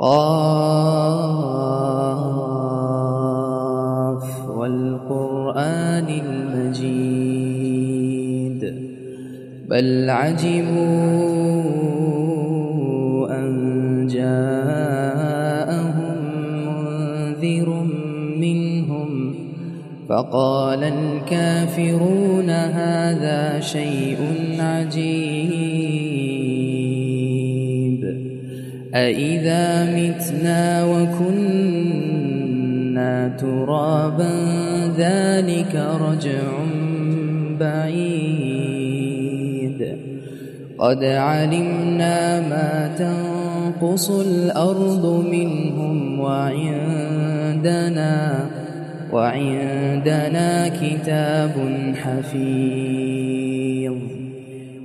قاف والقرآن المجيد. بل عجبوا أن جاءهم منذر منهم فقال الكافرون هذا شيء عجيب. أإذا متنا وكنا ترابا ذلك رجع بعيد. قد علمنا ما تنقص الأرض منهم وعندنا وعندنا كتاب حفيظ.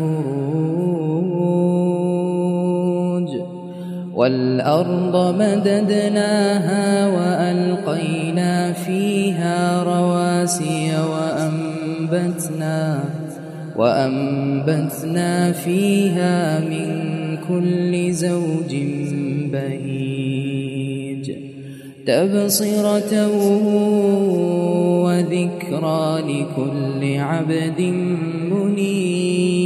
من فروج والأرض مددناها وألقينا فيها رواسي وأنبتنا وأنبتنا فيها من كل زوج بهيج. تبصرة وذكرى لكل عبد منيب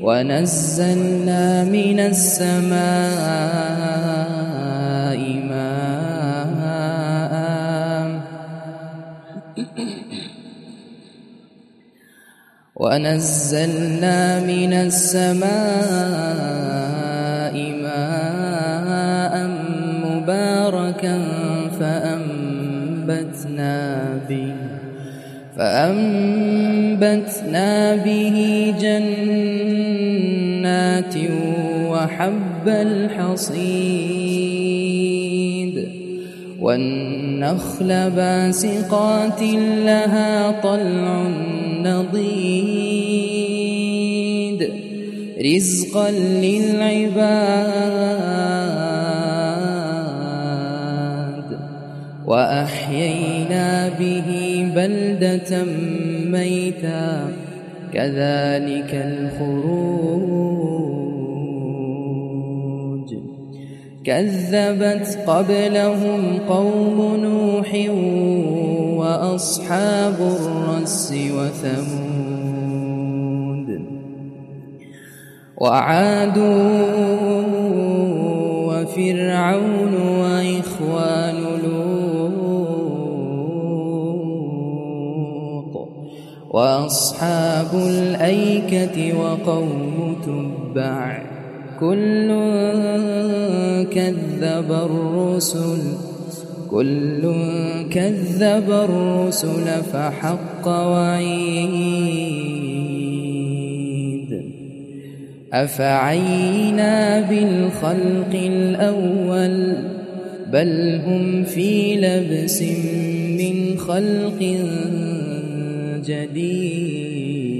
ونزلنا من السماء ماء. ونزلنا من السماء ماء مباركا فأنبتنا به فأنبتنا به وحب الحصيد والنخل باسقات لها طلع نضيد رزقا للعباد وأحيينا به بلدة ميتا كذلك الخروج كذبت قبلهم قوم نوح وأصحاب الرس وثمود وعاد وفرعون وإخوان لوط وأصحاب الأيكة وقوم تبع كل كذب الرسل كل كذب الرسل فحق وعيد. أفعينا بالخلق الأول بل هم في لبس من خلق جديد.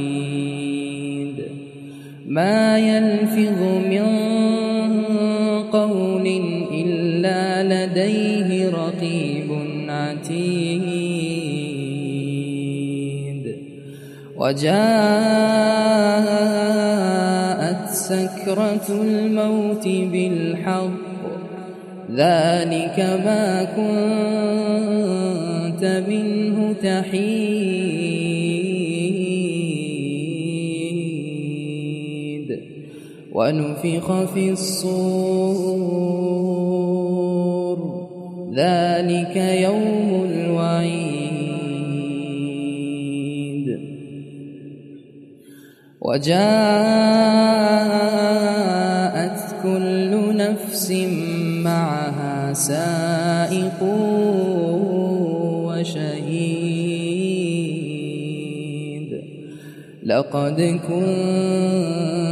ما يلفظ من قول إلا لديه رقيب عتيد. وجاءت سكرة الموت بالحق. ذلك ما كنت منه تحيد. ونفخ في الصور. ذلك يوم الوعيد. وجاءت كل نفس معها سائق وشهيد. لقد كنت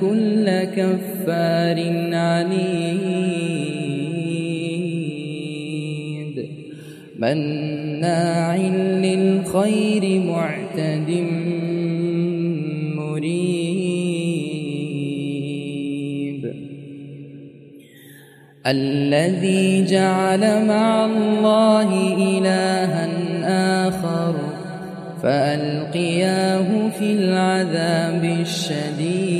كل كفار عنيد مناع للخير معتد الذي جعل مع الله إلها آخر فألقياه في العذاب الشديد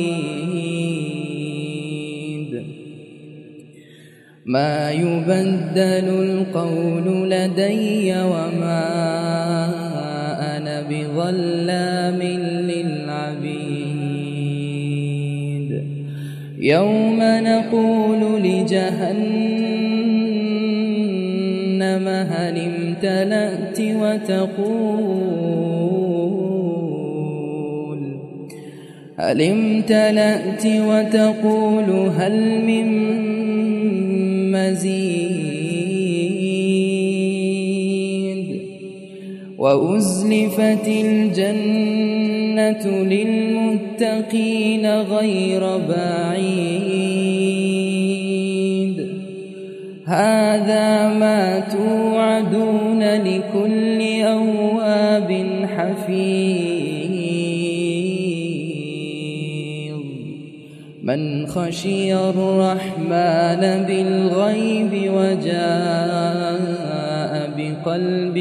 ما يبدل القول لدي وما أنا بظلام للعبيد. يوم نقول لجهنم هل امتلأت وتقول؟ هل امتلأت وتقول هل من مزيد وأزلفت الجنة للمتقين غير بعيد. هذا ما توعدون لكل أواب حفيظ. من خشي الرحمن بالغيب وجاء بقلب